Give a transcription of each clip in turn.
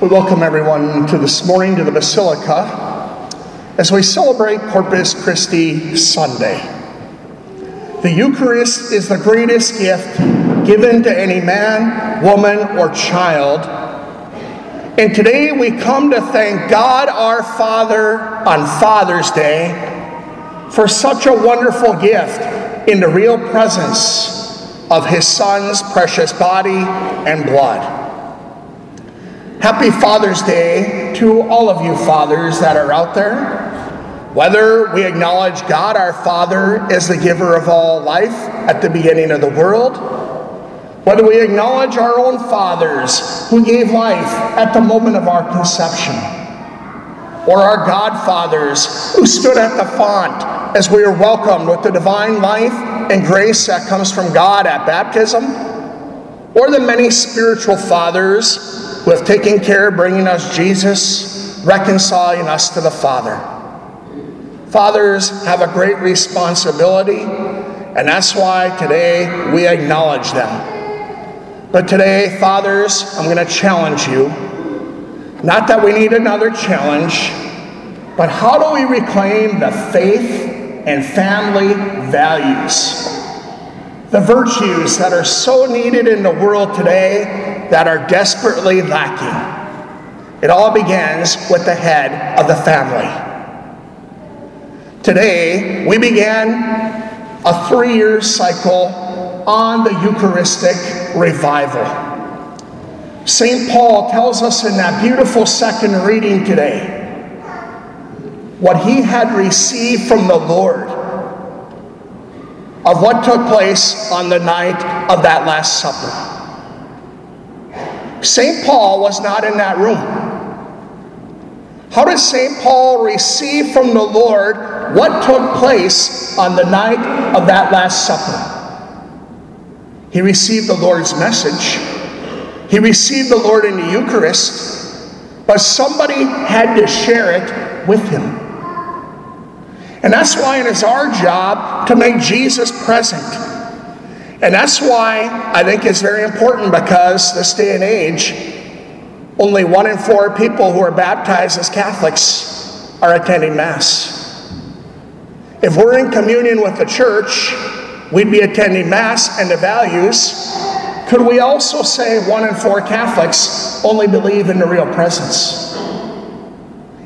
We welcome everyone to this morning to the Basilica as we celebrate Corpus Christi Sunday. The Eucharist is the greatest gift given to any man, woman, or child. And today we come to thank God our Father on Father's Day for such a wonderful gift in the real presence of His Son's precious body and blood. Happy Father's Day to all of you fathers that are out there. Whether we acknowledge God our Father as the giver of all life at the beginning of the world, whether we acknowledge our own fathers who gave life at the moment of our conception, or our godfathers who stood at the font as we are welcomed with the divine life and grace that comes from God at baptism, or the many spiritual fathers have taken care of bringing us Jesus, reconciling us to the Father. Fathers have a great responsibility, and that's why today we acknowledge them. But today, fathers, I'm going to challenge you. Not that we need another challenge, but how do we reclaim the faith and family values? The virtues that are so needed in the world today that are desperately lacking. It all begins with the head of the family. Today, we began a three year cycle on the Eucharistic revival. St. Paul tells us in that beautiful second reading today what he had received from the Lord of what took place on the night of that Last Supper. St. Paul was not in that room. How did St. Paul receive from the Lord what took place on the night of that Last Supper? He received the Lord's message. He received the Lord in the Eucharist, but somebody had to share it with him. And that's why it is our job to make Jesus present and that's why I think it's very important because this day and age, only one in four people who are baptized as Catholics are attending Mass. If we're in communion with the church, we'd be attending Mass and the values. Could we also say one in four Catholics only believe in the real presence?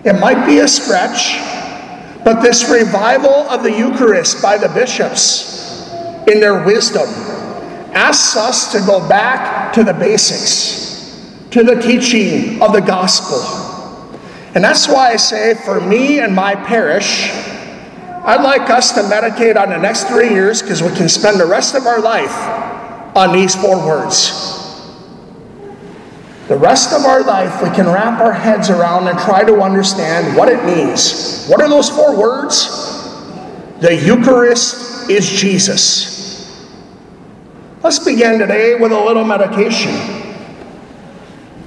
It might be a stretch, but this revival of the Eucharist by the bishops in their wisdom, asks us to go back to the basics, to the teaching of the gospel. And that's why I say, for me and my parish, I'd like us to meditate on the next three years because we can spend the rest of our life on these four words. The rest of our life, we can wrap our heads around and try to understand what it means. What are those four words? The Eucharist is Jesus. Let's begin today with a little meditation.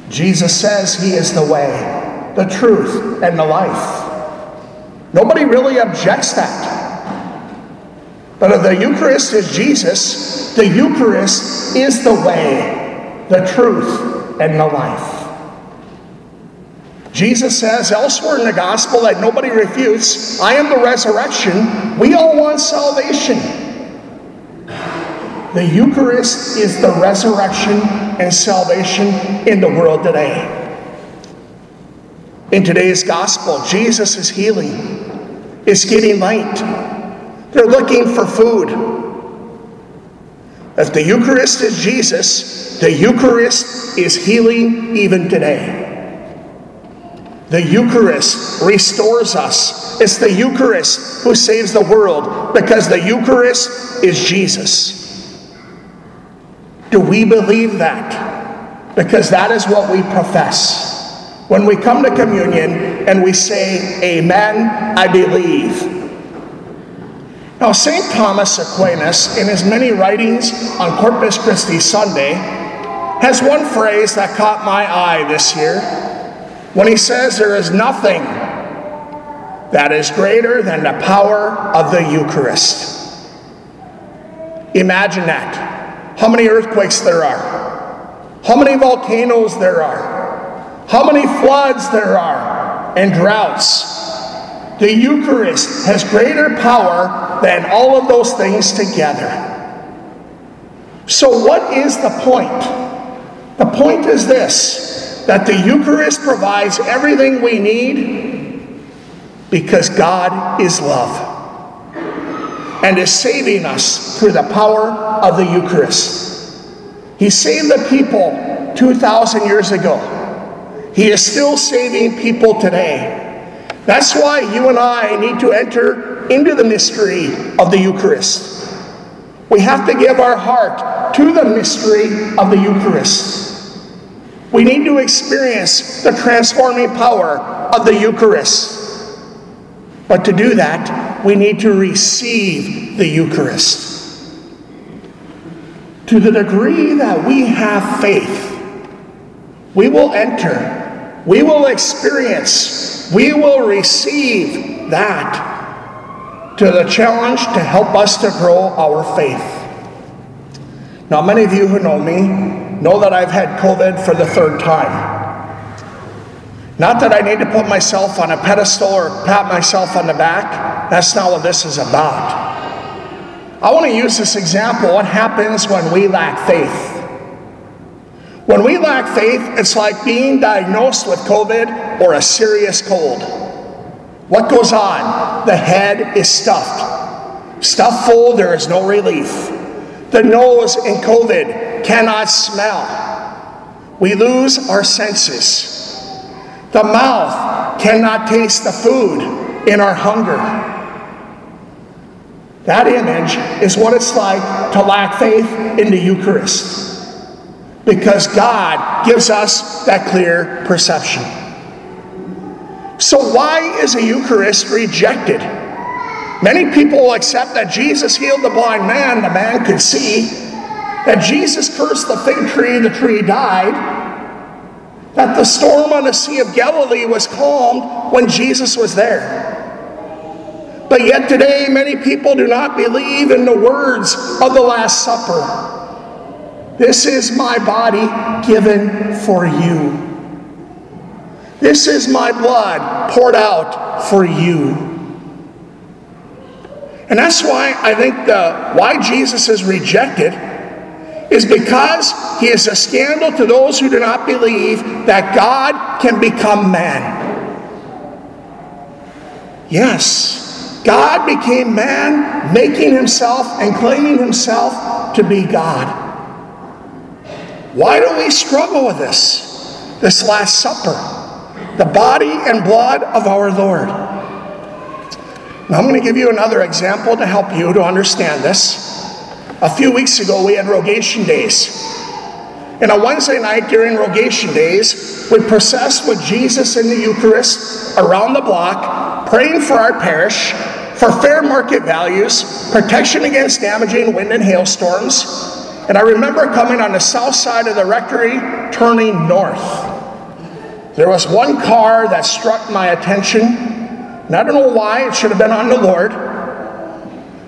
Jesus says he is the way, the truth, and the life. Nobody really objects that. But if the Eucharist is Jesus, the Eucharist is the way, the truth, and the life. Jesus says elsewhere in the gospel that nobody refutes, I am the resurrection. We all want salvation. The Eucharist is the resurrection and salvation in the world today. In today's gospel, Jesus is healing, is getting light. They're looking for food. If the Eucharist is Jesus, the Eucharist is healing even today. The Eucharist restores us. It's the Eucharist who saves the world because the Eucharist is Jesus. Do we believe that? Because that is what we profess. When we come to communion and we say, Amen, I believe. Now, St. Thomas Aquinas, in his many writings on Corpus Christi Sunday, has one phrase that caught my eye this year when he says, There is nothing that is greater than the power of the Eucharist. Imagine that how many earthquakes there are, how many volcanoes there are, how many floods there are and droughts. The Eucharist has greater power than all of those things together. So, what is the point? The point is this that the Eucharist provides everything we need because God is love and is saving us through the power of the Eucharist. He saved the people 2,000 years ago. He is still saving people today. That's why you and I need to enter into the mystery of the Eucharist. We have to give our heart to the mystery of the Eucharist. We need to experience the transforming power of the Eucharist. But to do that, we need to receive the Eucharist. To the degree that we have faith, we will enter, we will experience, we will receive that to the challenge to help us to grow our faith. Now, many of you who know me know that I've had COVID for the third time. Not that I need to put myself on a pedestal or pat myself on the back. That's not what this is about. I want to use this example what happens when we lack faith. When we lack faith, it's like being diagnosed with COVID or a serious cold. What goes on? The head is stuffed. Stuffed full, there is no relief. The nose in COVID cannot smell. We lose our senses. The mouth cannot taste the food in our hunger. That image is what it's like to lack faith in the Eucharist. Because God gives us that clear perception. So, why is a Eucharist rejected? Many people accept that Jesus healed the blind man, the man could see, that Jesus cursed the fig tree, the tree died, that the storm on the Sea of Galilee was calmed when Jesus was there. But yet today, many people do not believe in the words of the Last Supper. This is my body given for you. This is my blood poured out for you. And that's why I think the, why Jesus is rejected is because he is a scandal to those who do not believe that God can become man. Yes, God became man, making himself and claiming himself to be God. Why do we struggle with this? This Last Supper the body and blood of our Lord. Now, I'm going to give you another example to help you to understand this. A few weeks ago, we had Rogation Days. And on Wednesday night during Rogation Days, we processed with Jesus in the Eucharist around the block, praying for our parish, for fair market values, protection against damaging wind and hailstorms. And I remember coming on the south side of the rectory, turning north. There was one car that struck my attention, and I don't know why, it should have been on the Lord.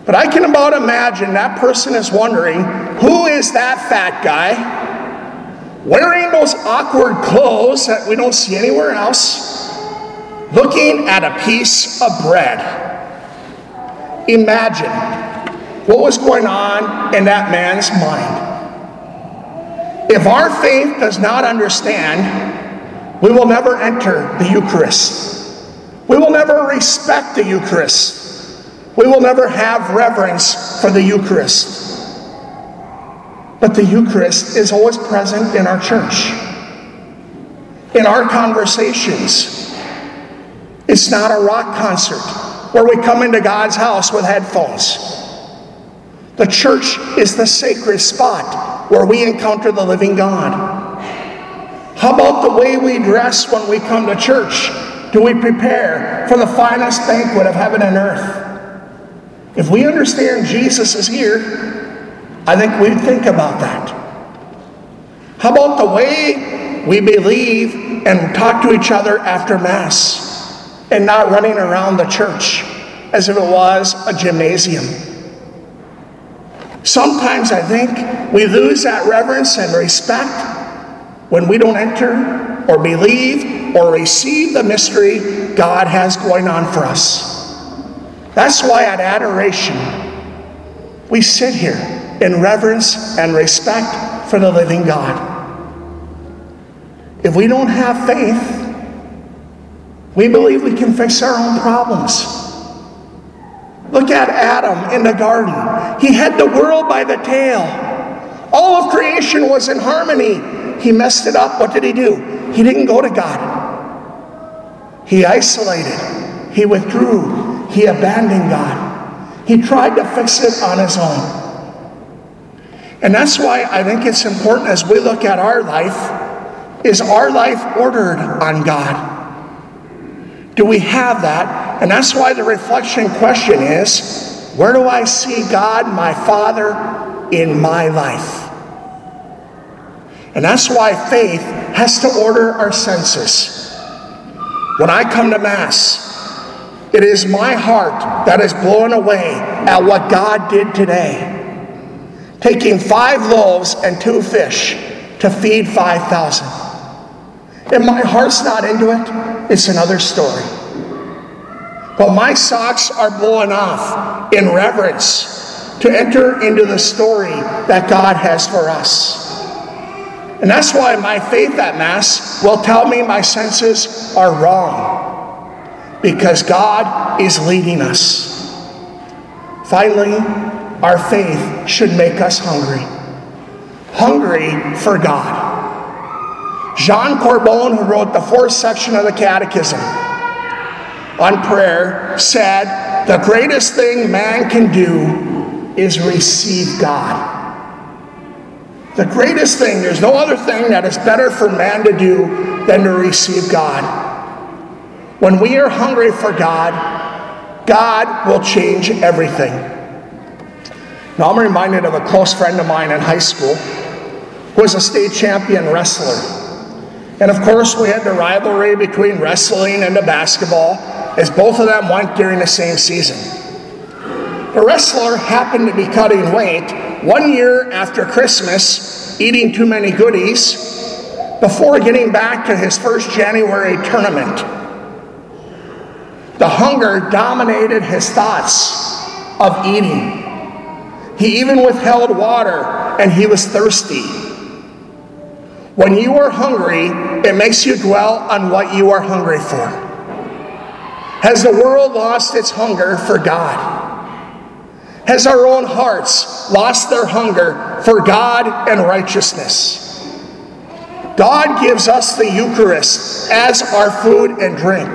But I can about imagine that person is wondering who is that fat guy wearing those awkward clothes that we don't see anywhere else, looking at a piece of bread. Imagine what was going on in that man's mind. If our faith does not understand we will never enter the Eucharist. We will never respect the Eucharist. We will never have reverence for the Eucharist. But the Eucharist is always present in our church, in our conversations. It's not a rock concert where we come into God's house with headphones. The church is the sacred spot where we encounter the living God. How about the way we dress when we come to church? Do we prepare for the finest banquet of heaven and earth? If we understand Jesus is here, I think we think about that. How about the way we believe and talk to each other after Mass and not running around the church as if it was a gymnasium? Sometimes I think we lose that reverence and respect when we don't enter or believe or receive the mystery God has going on for us. That's why at adoration, we sit here in reverence and respect for the living God. If we don't have faith, we believe we can fix our own problems. Look at Adam in the garden. He had the world by the tail. All of creation was in harmony. He messed it up. What did he do? He didn't go to God. He isolated. He withdrew. He abandoned God. He tried to fix it on his own. And that's why I think it's important as we look at our life is our life ordered on God? Do we have that? And that's why the reflection question is where do I see God, my Father, in my life? And that's why faith has to order our senses. When I come to Mass, it is my heart that is blown away at what God did today. Taking five loaves and two fish to feed 5,000. If my heart's not into it, it's another story. But my socks are blowing off in reverence to enter into the story that God has for us. And that's why my faith at Mass will tell me my senses are wrong, because God is leading us. Finally, our faith should make us hungry. Hungry for God. Jean Corbon, who wrote the fourth section of the Catechism on prayer, said, The greatest thing man can do is receive God. The greatest thing, there's no other thing that is better for man to do than to receive God. When we are hungry for God, God will change everything. Now, I'm reminded of a close friend of mine in high school who was a state champion wrestler. And of course, we had the rivalry between wrestling and the basketball, as both of them went during the same season. The wrestler happened to be cutting weight one year after Christmas, eating too many goodies, before getting back to his first January tournament. The hunger dominated his thoughts of eating. He even withheld water and he was thirsty. When you are hungry, it makes you dwell on what you are hungry for. Has the world lost its hunger for God? Has our own hearts lost their hunger for God and righteousness? God gives us the Eucharist as our food and drink.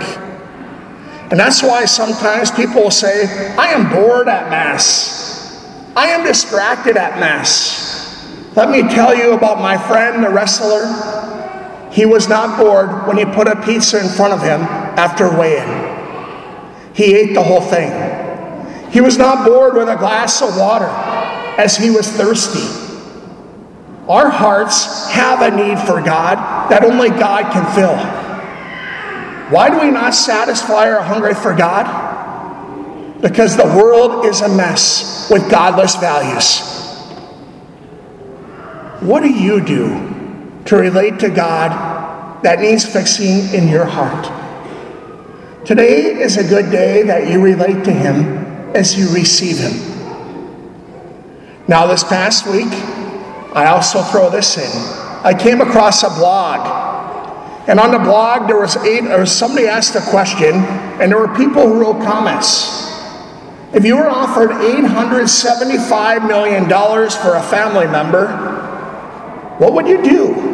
And that's why sometimes people will say, I am bored at Mass. I am distracted at Mass. Let me tell you about my friend, the wrestler. He was not bored when he put a pizza in front of him after weighing. He ate the whole thing. He was not bored with a glass of water as he was thirsty. Our hearts have a need for God that only God can fill. Why do we not satisfy our hunger for God? Because the world is a mess with godless values. What do you do to relate to God that needs fixing in your heart? Today is a good day that you relate to Him as you receive Him. Now, this past week, I also throw this in. I came across a blog. And on the blog, there was eight, or somebody asked a question, and there were people who wrote comments. If you were offered $875 million for a family member, what would you do?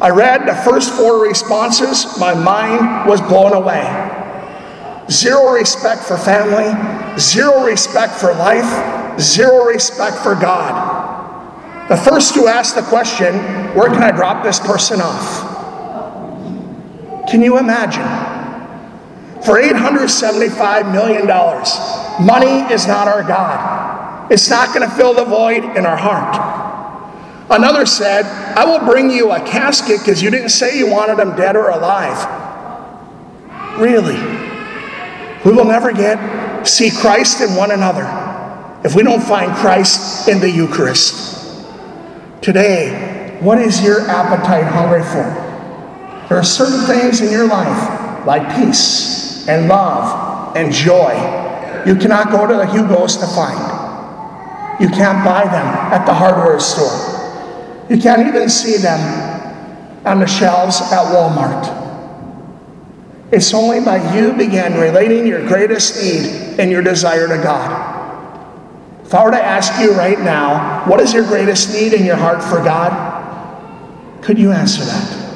I read the first four responses, my mind was blown away. Zero respect for family, zero respect for life, zero respect for God. The first two asked the question, where can I drop this person off? Can you imagine? For $875 million, money is not our God. It's not going to fill the void in our heart. Another said, I will bring you a casket because you didn't say you wanted them dead or alive. Really? We will never get see Christ in one another if we don't find Christ in the Eucharist. Today, what is your appetite hungry for? There are certain things in your life, like peace and love and joy, you cannot go to the Hugo's to find. You can't buy them at the hardware store. You can't even see them on the shelves at Walmart. It's only by you begin relating your greatest need and your desire to God. If I were to ask you right now, what is your greatest need in your heart for God? Could you answer that?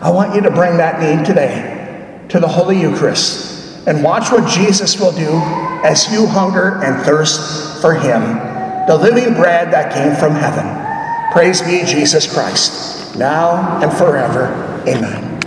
I want you to bring that need today to the Holy Eucharist and watch what Jesus will do as you hunger and thirst for Him, the living bread that came from heaven. Praise be Jesus Christ, now and forever. Amen.